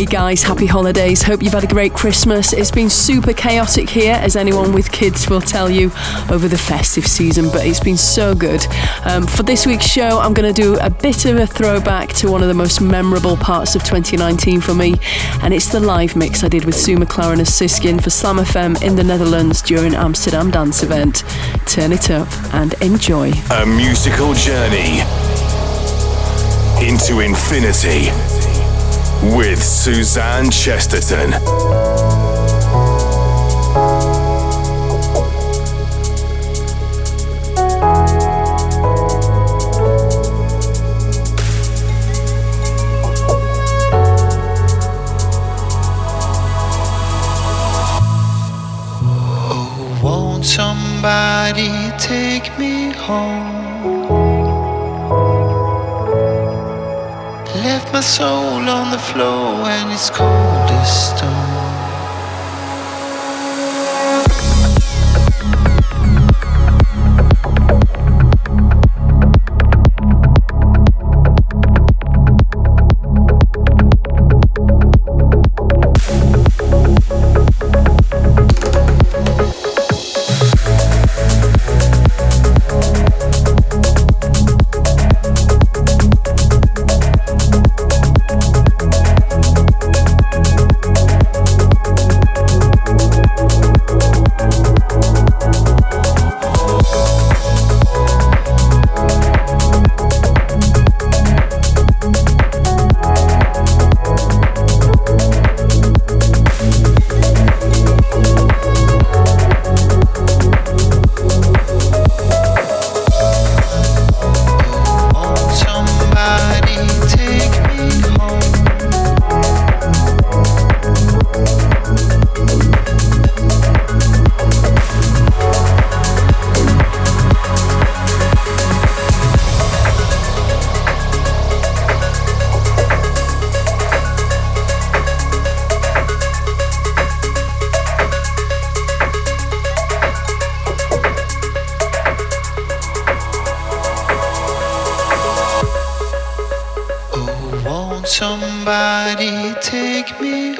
Hey guys, happy holidays. Hope you've had a great Christmas. It's been super chaotic here, as anyone with kids will tell you, over the festive season, but it's been so good. Um, for this week's show, I'm going to do a bit of a throwback to one of the most memorable parts of 2019 for me, and it's the live mix I did with Sue McLaren as Siskin for Slam FM in the Netherlands during Amsterdam Dance Event. Turn it up and enjoy. A musical journey into infinity with Suzanne Chesterton. Oh, won't somebody take me home? My soul on the floor and it's cold as stone.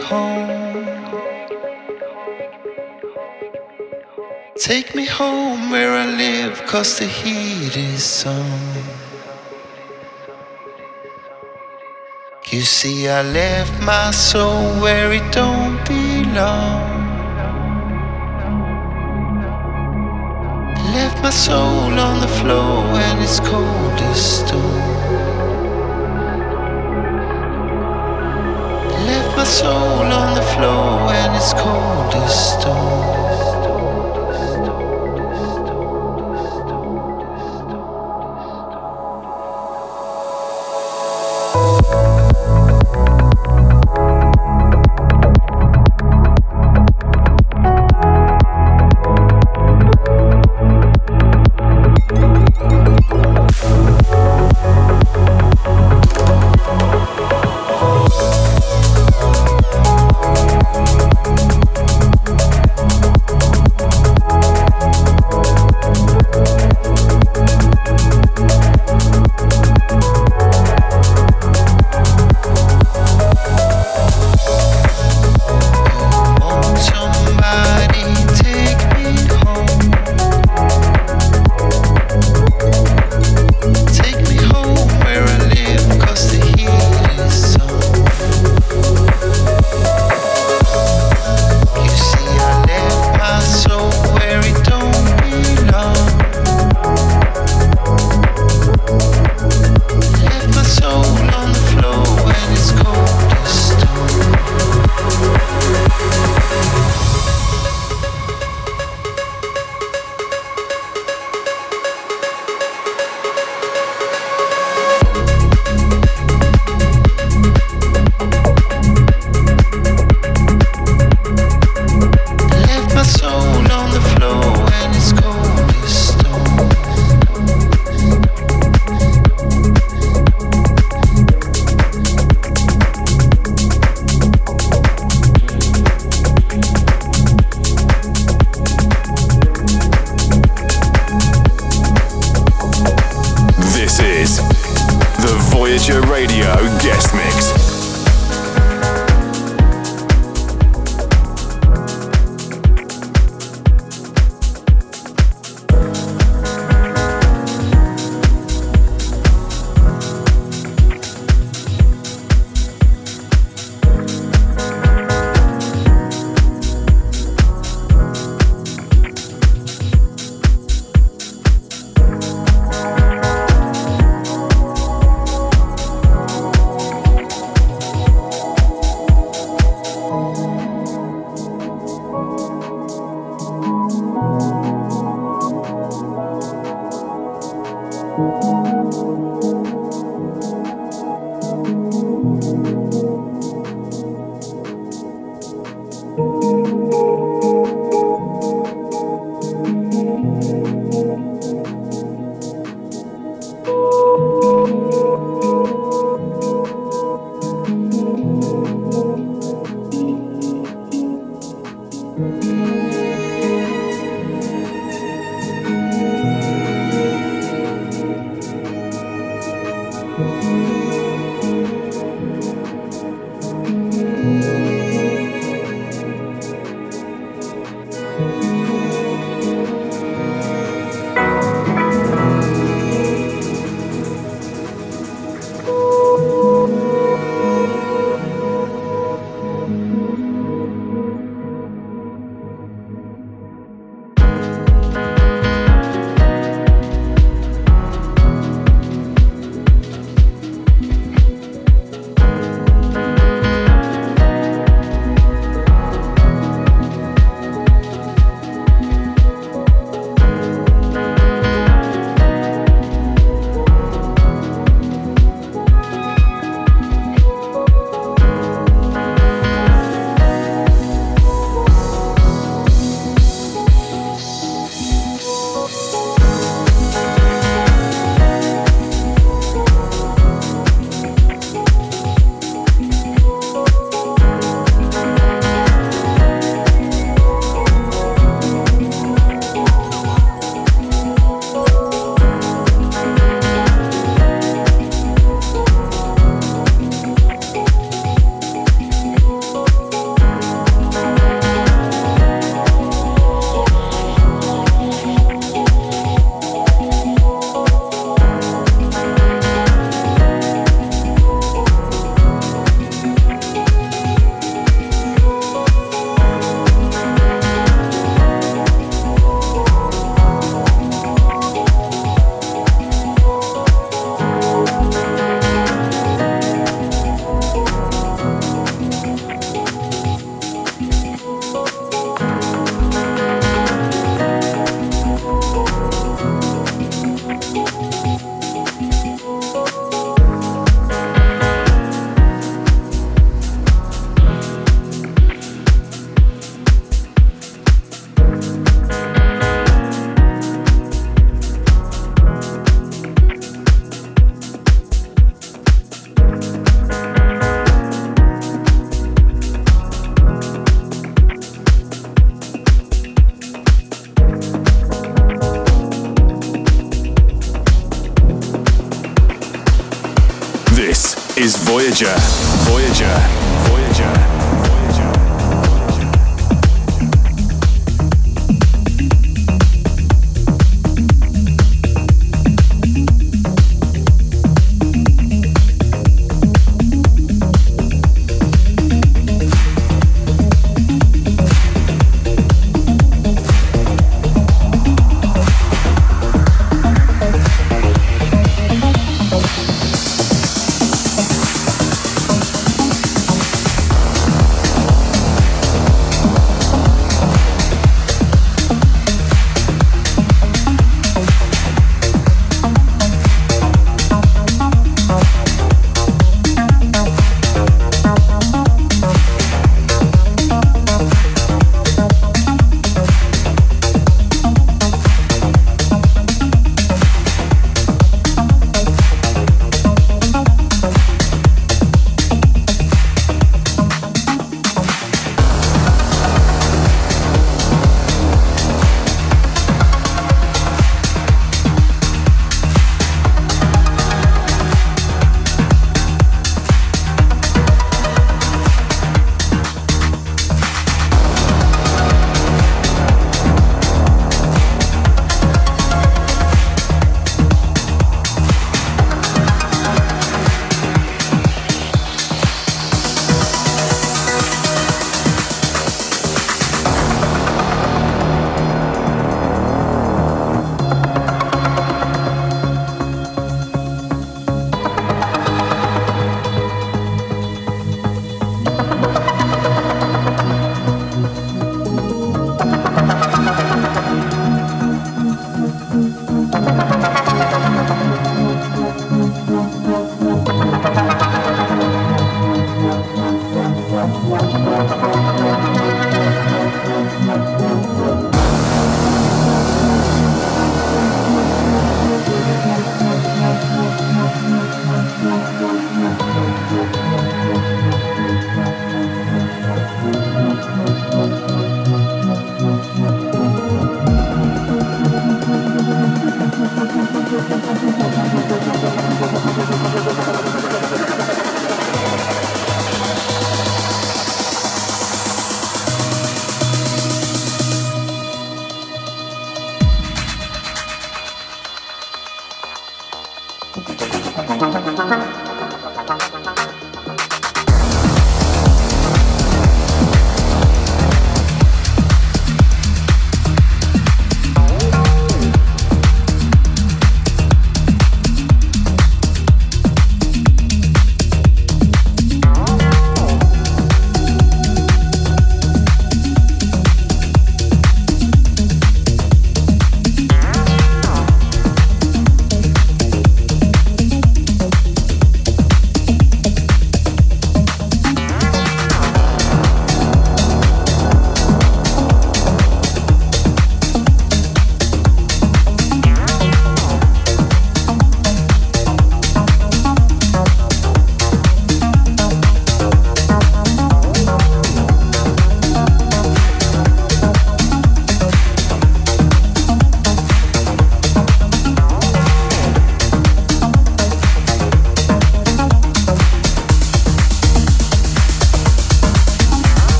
Home? Take me home where I live, cause the heat is on. You see, I left my soul where it don't belong. Left my soul on the floor and it's cold as stone. Soul on the floor it's cold as stone.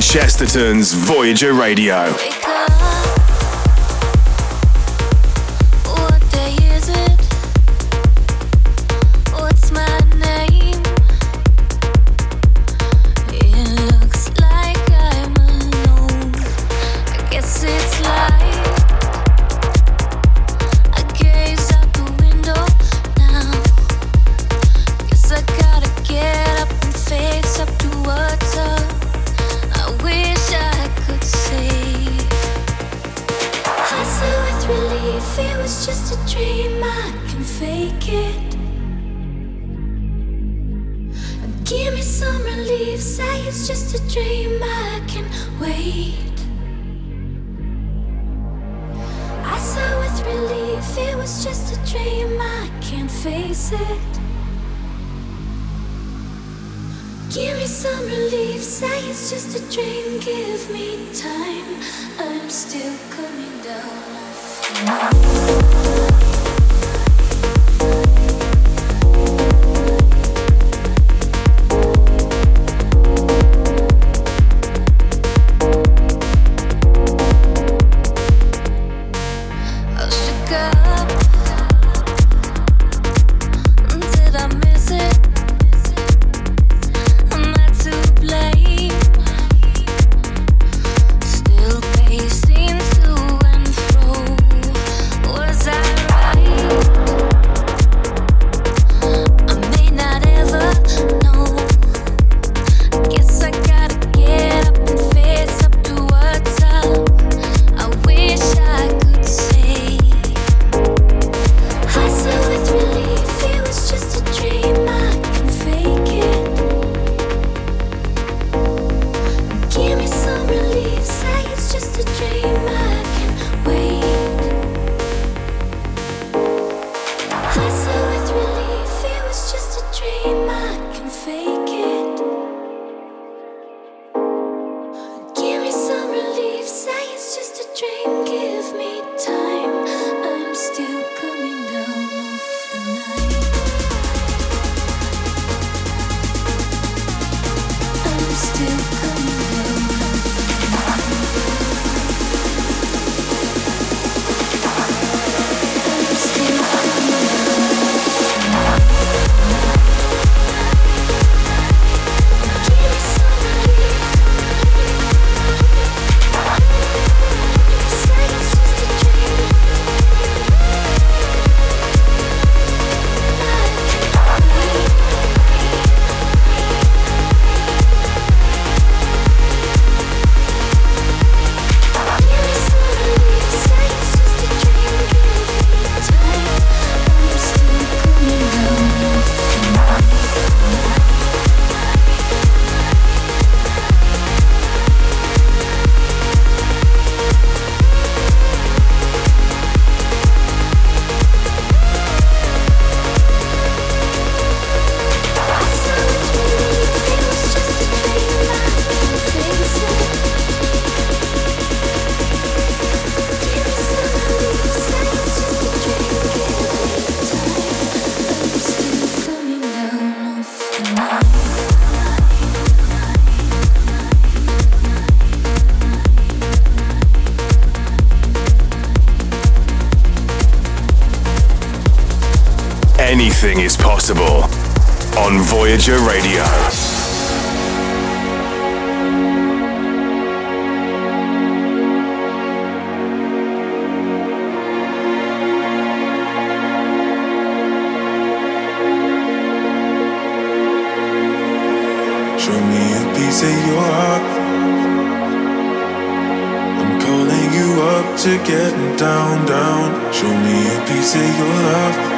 Chesterton's Voyager Radio. fake it. Give me some relief, say it's just a dream, I can wait. I saw with relief, it was just a dream, I can't face it. Give me some relief, say it's just a dream, give me time. I'm still coming down. you. Voyager Radio. Show me a piece of your heart. I'm calling you up to get down, down. Show me a piece of your love.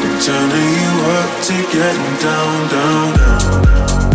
Turning you up to getting down, down, down.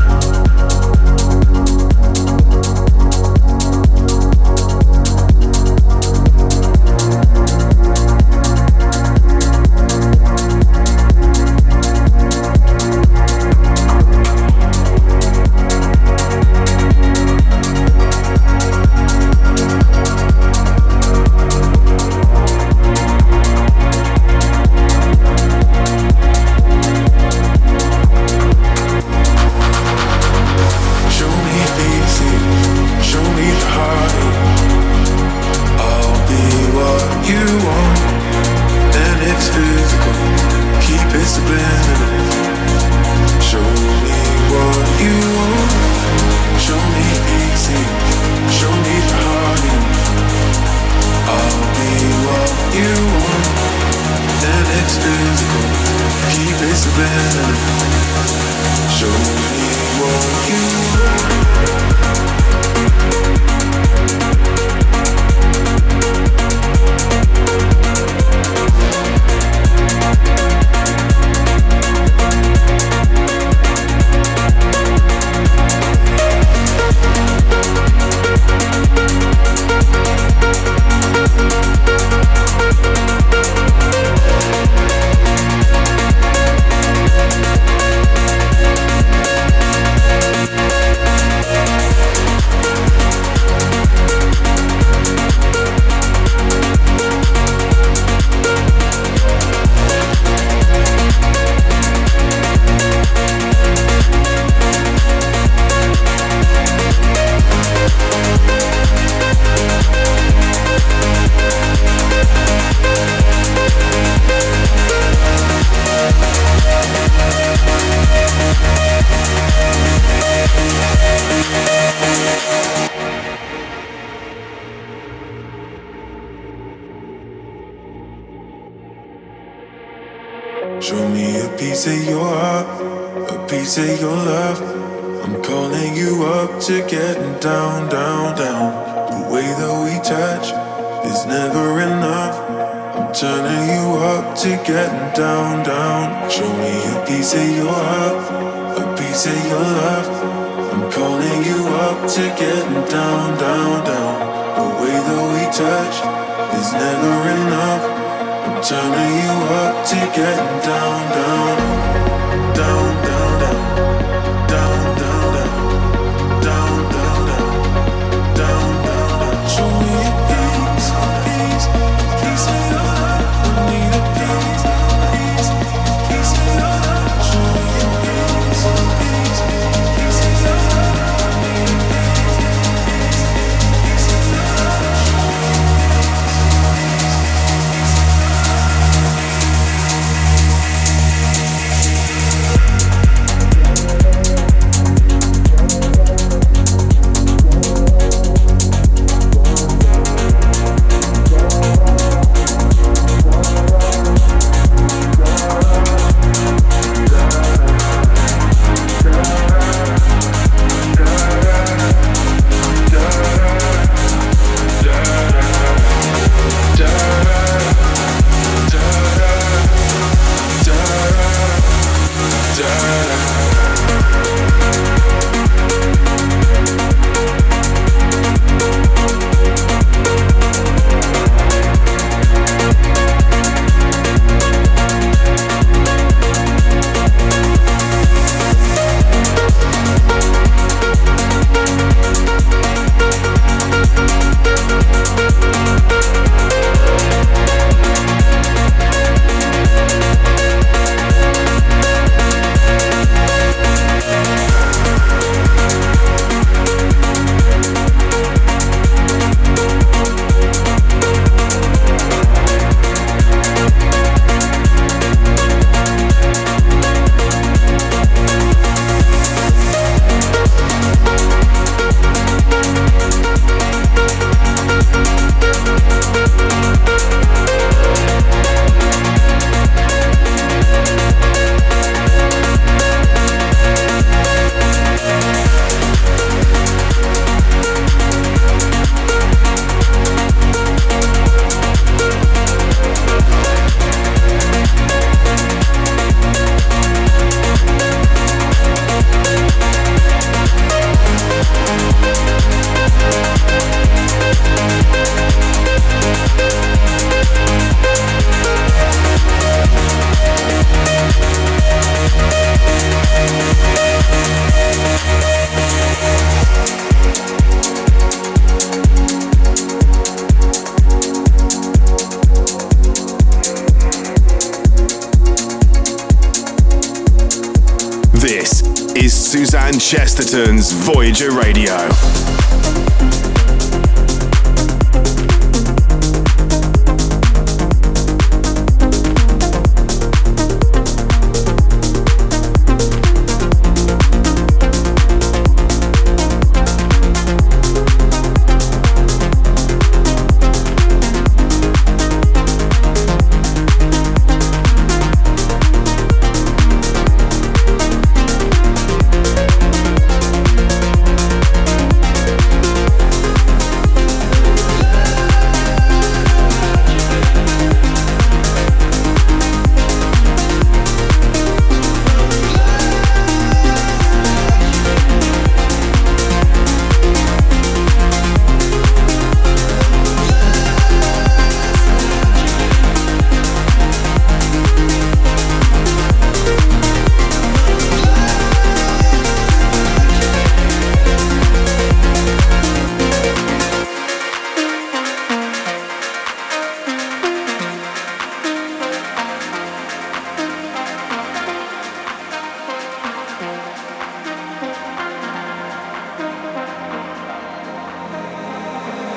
and Chesterton's Voyager Radio.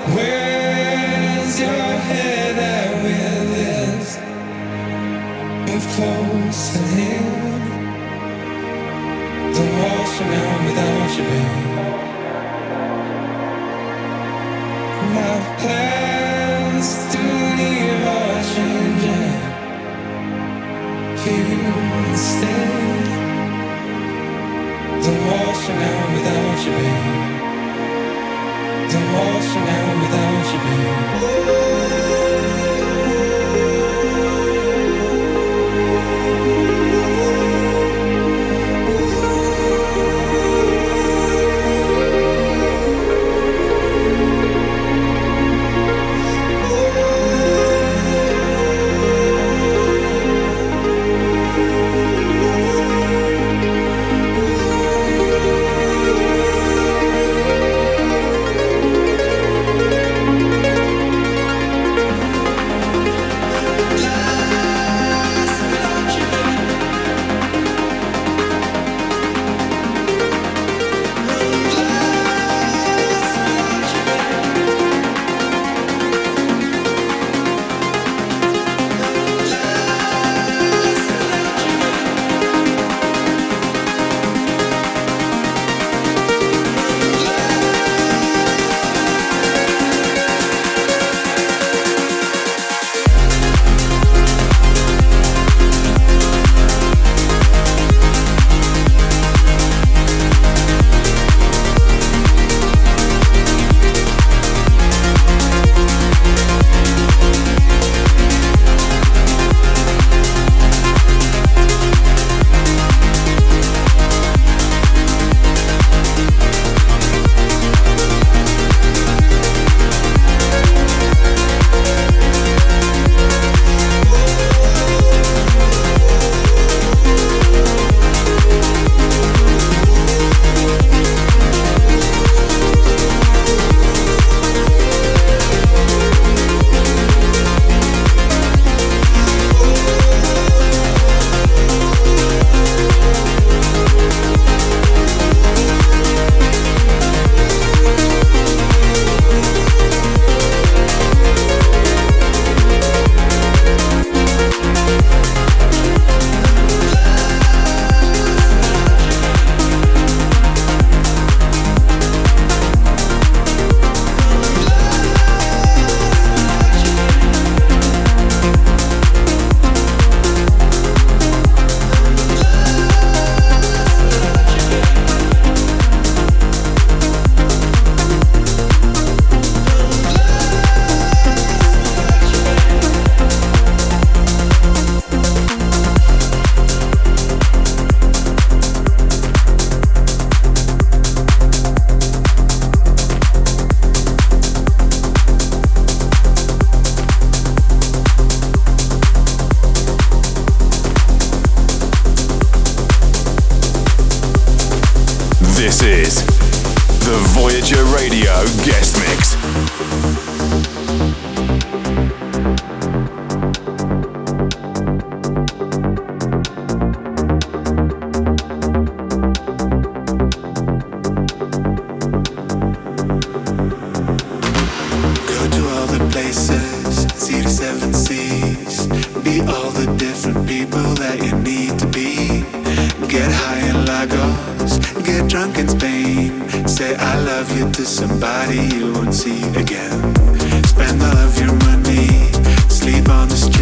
Where's your head at with this? Move close to him. The walls walk without you, babe. My plan. Whoa. in Spain. Say I love you to somebody you won't see again. Spend all of your money, sleep on the street.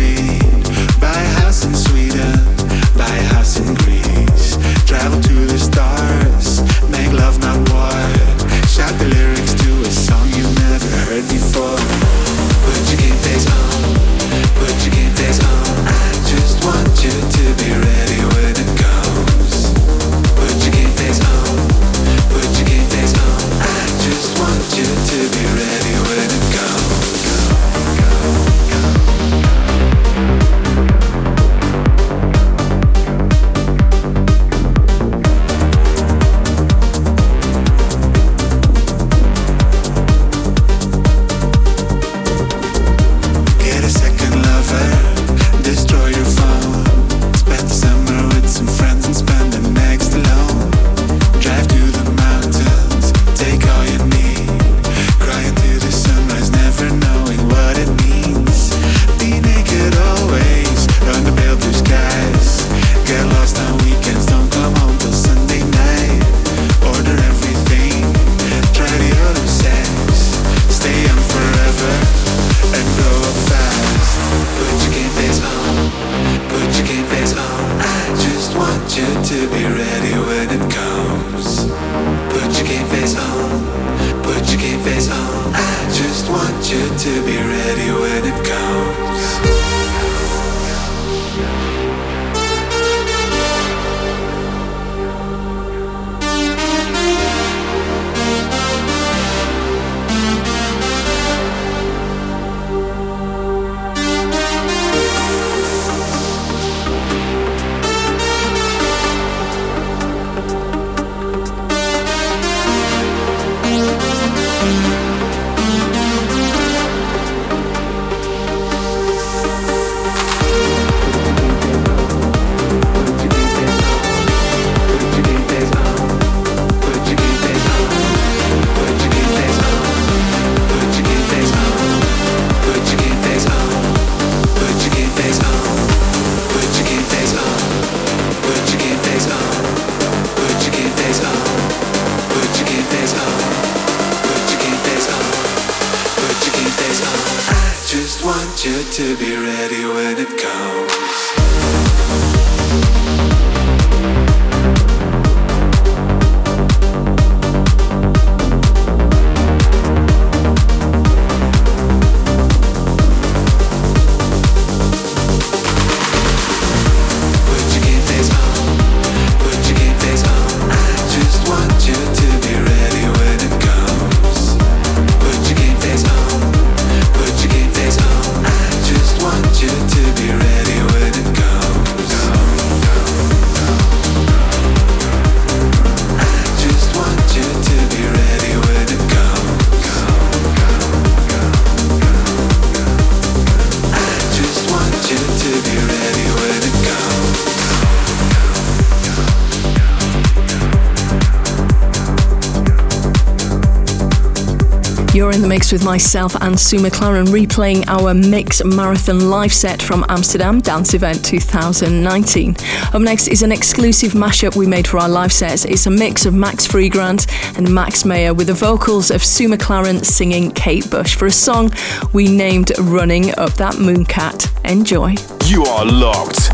Mix with myself and Sue McLaren replaying our Mix Marathon live set from Amsterdam Dance Event 2019. Up next is an exclusive mashup we made for our live sets. It's a mix of Max Freegrant and Max Mayer with the vocals of Sue McLaren singing Kate Bush for a song we named Running Up That Mooncat. Enjoy. You are locked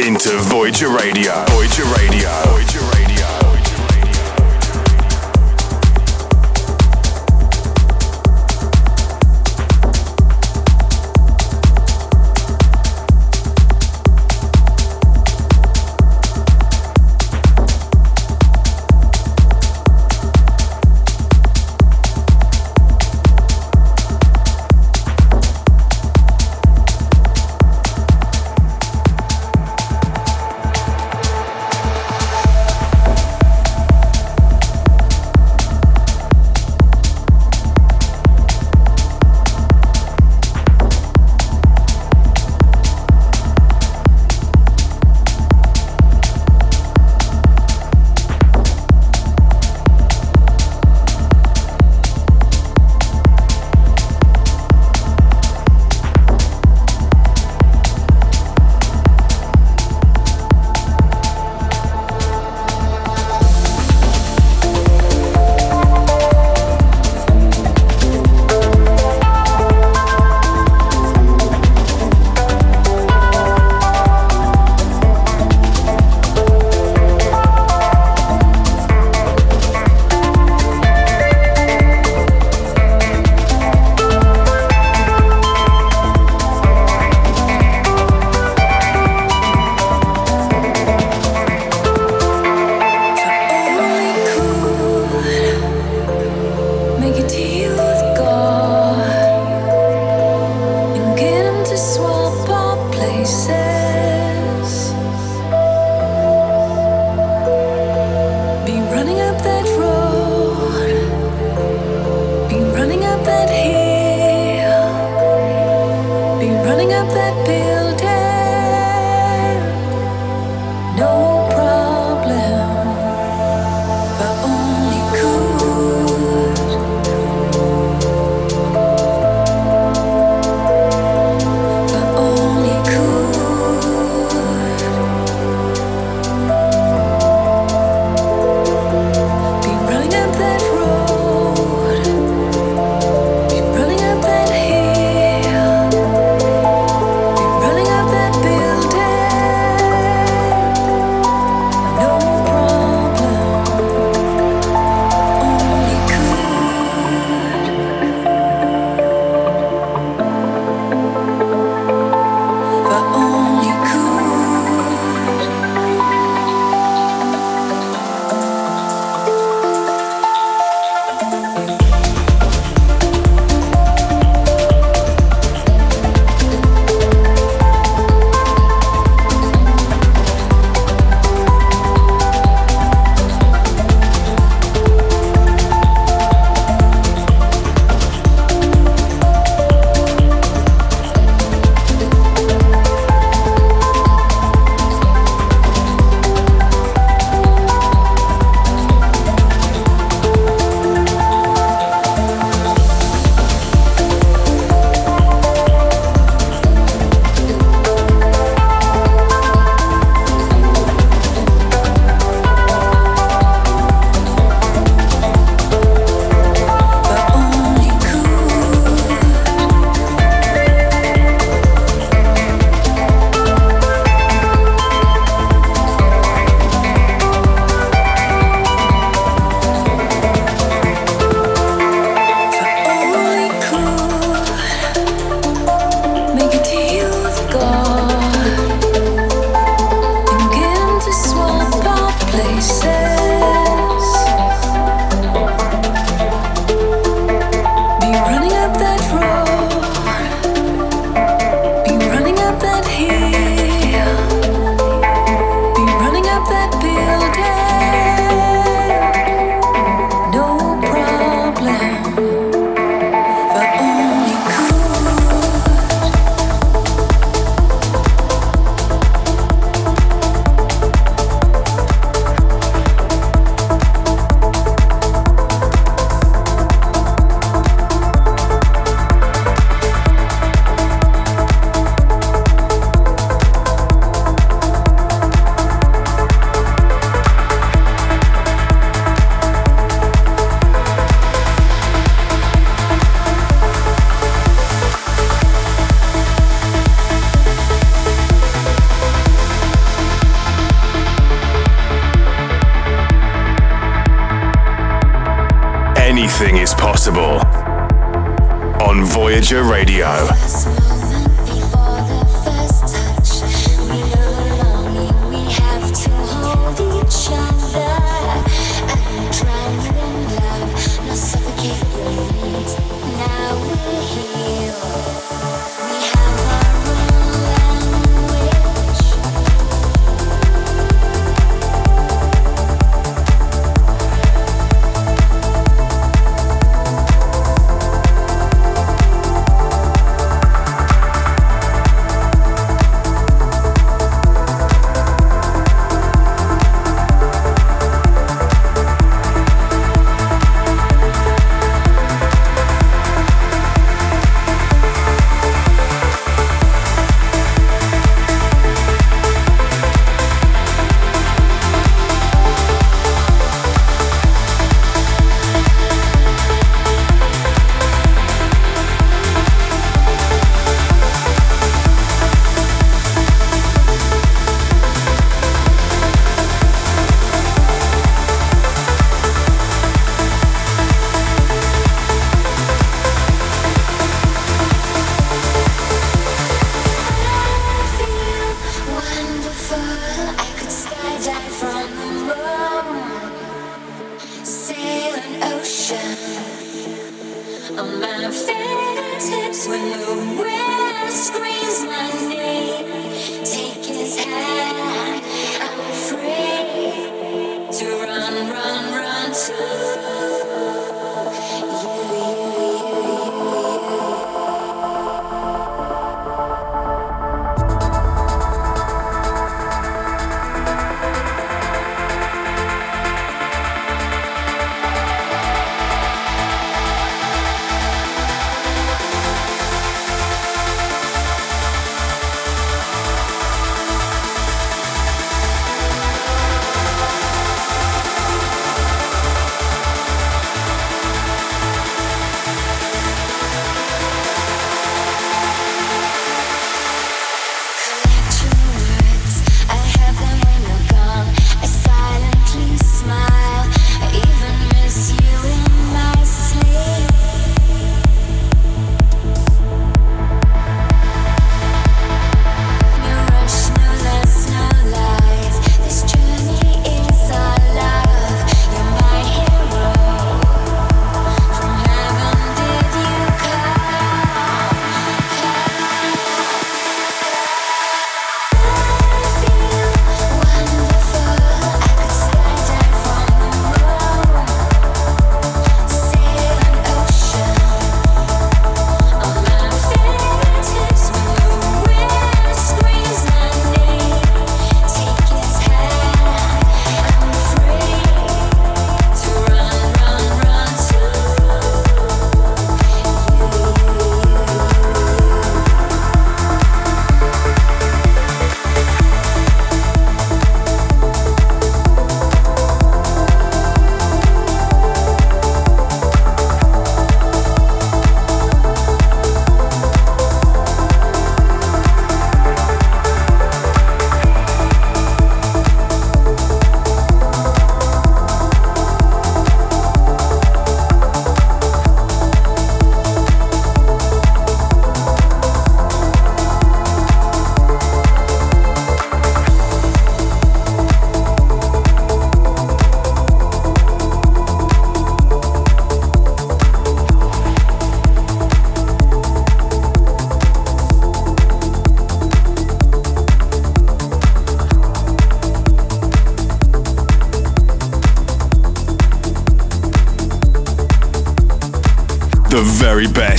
into Voyager Radio. Voyager Radio. Voyager Radio.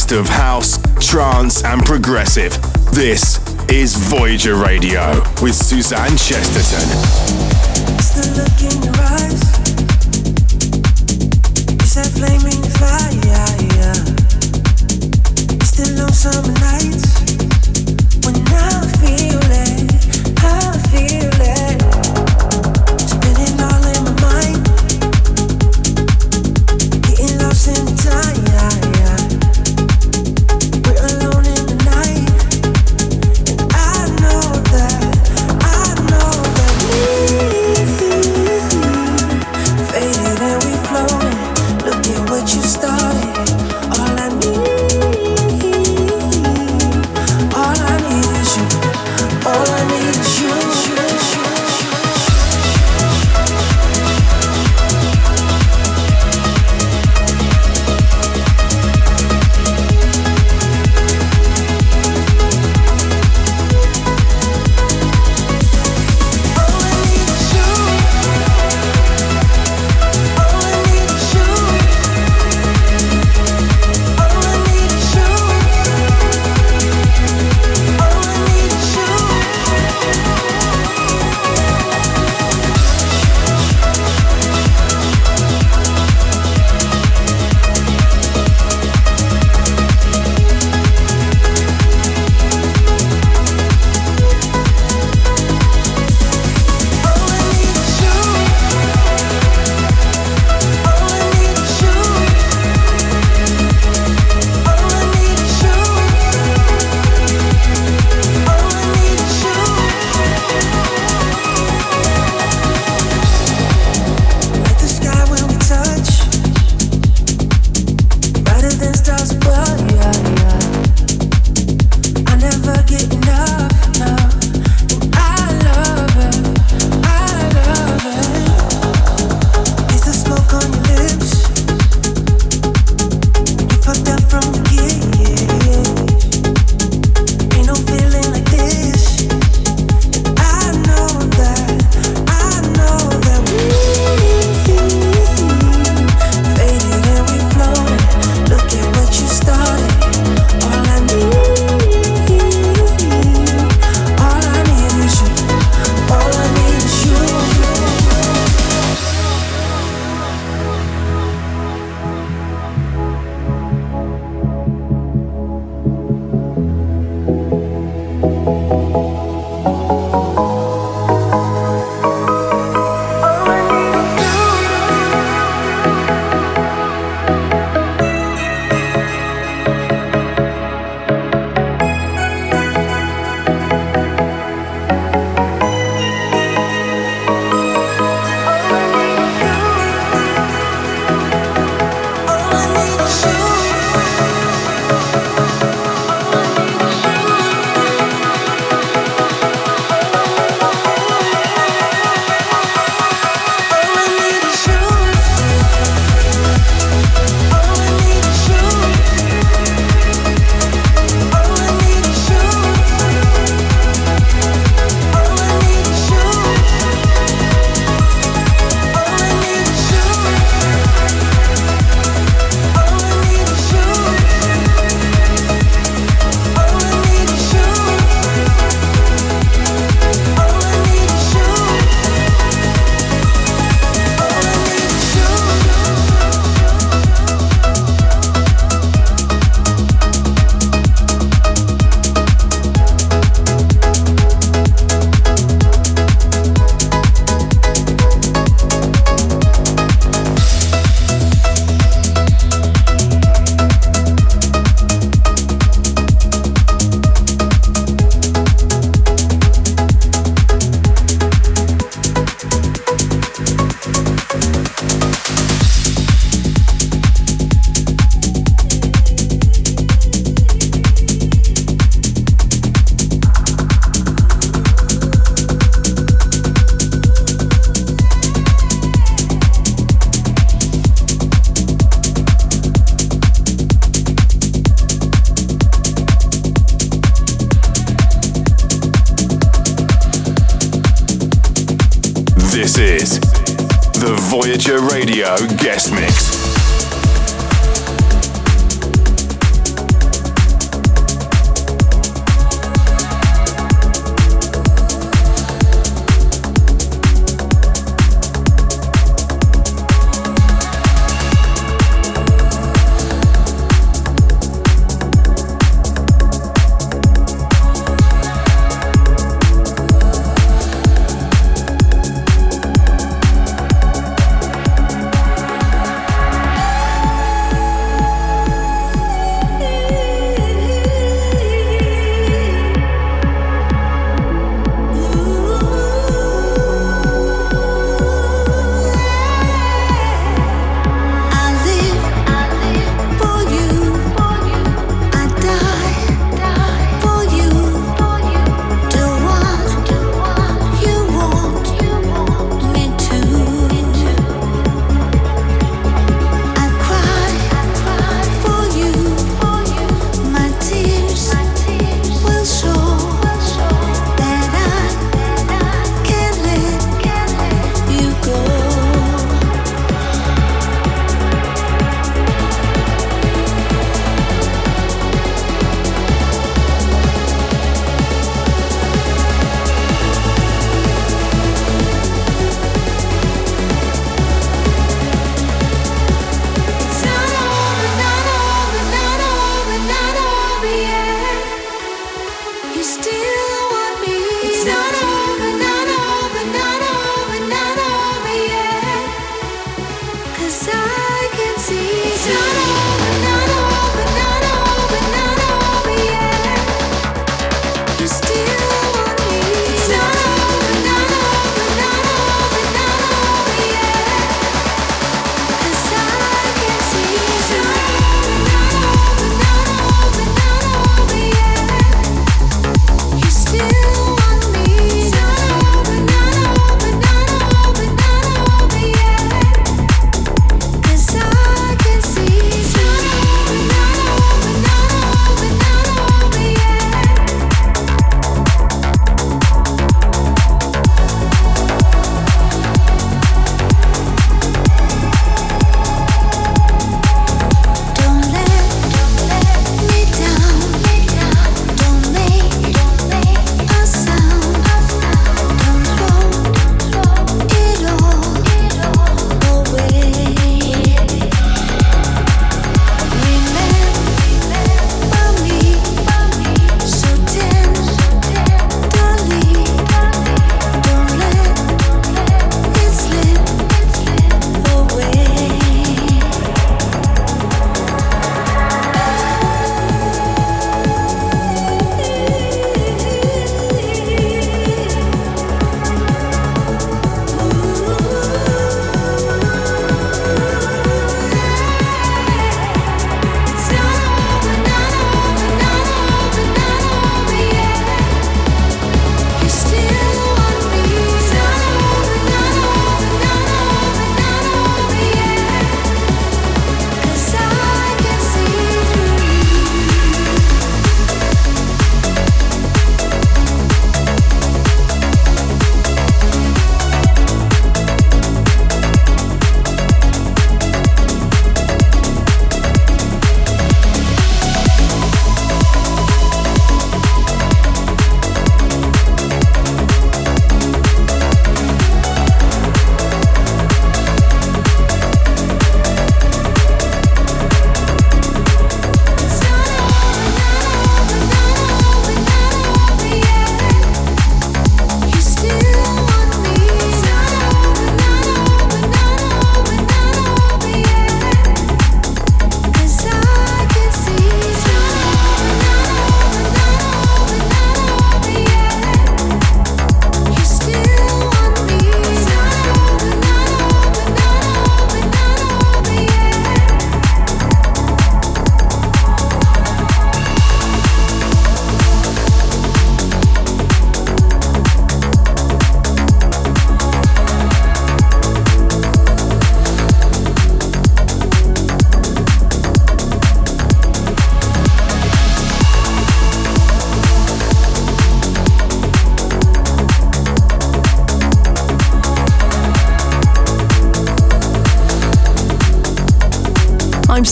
Best of house, trance, and progressive. This is Voyager Radio with Suzanne Chesterton.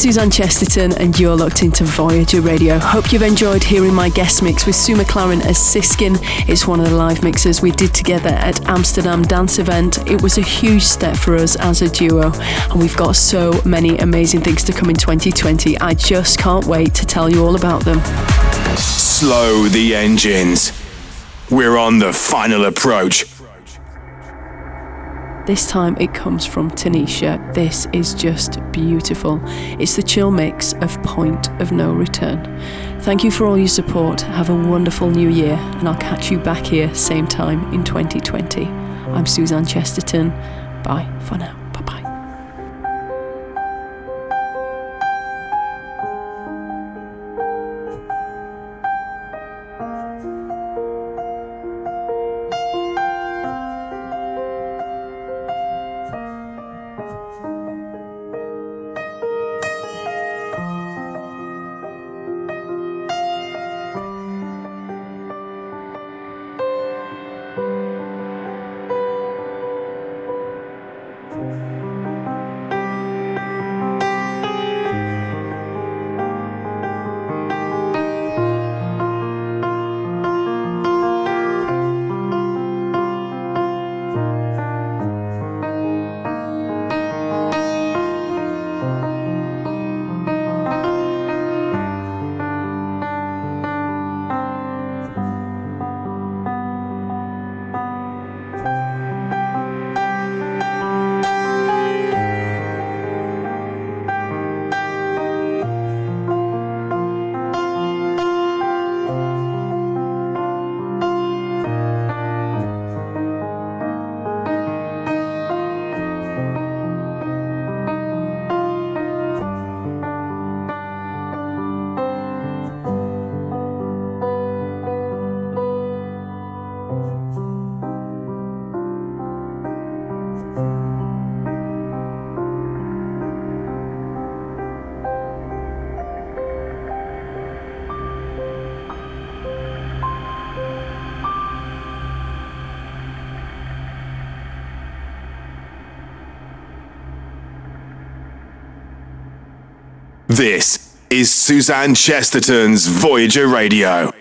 Suzanne Chesterton, and you're locked into Voyager Radio. Hope you've enjoyed hearing my guest mix with Sue McLaren as Siskin. It's one of the live mixes we did together at Amsterdam Dance Event. It was a huge step for us as a duo, and we've got so many amazing things to come in 2020. I just can't wait to tell you all about them. Slow the engines. We're on the final approach. This time it comes from Tanisha. This is just beautiful. It's the chill mix of Point of No Return. Thank you for all your support. Have a wonderful new year, and I'll catch you back here same time in 2020. I'm Suzanne Chesterton. Bye for now. This is Suzanne Chesterton's Voyager Radio.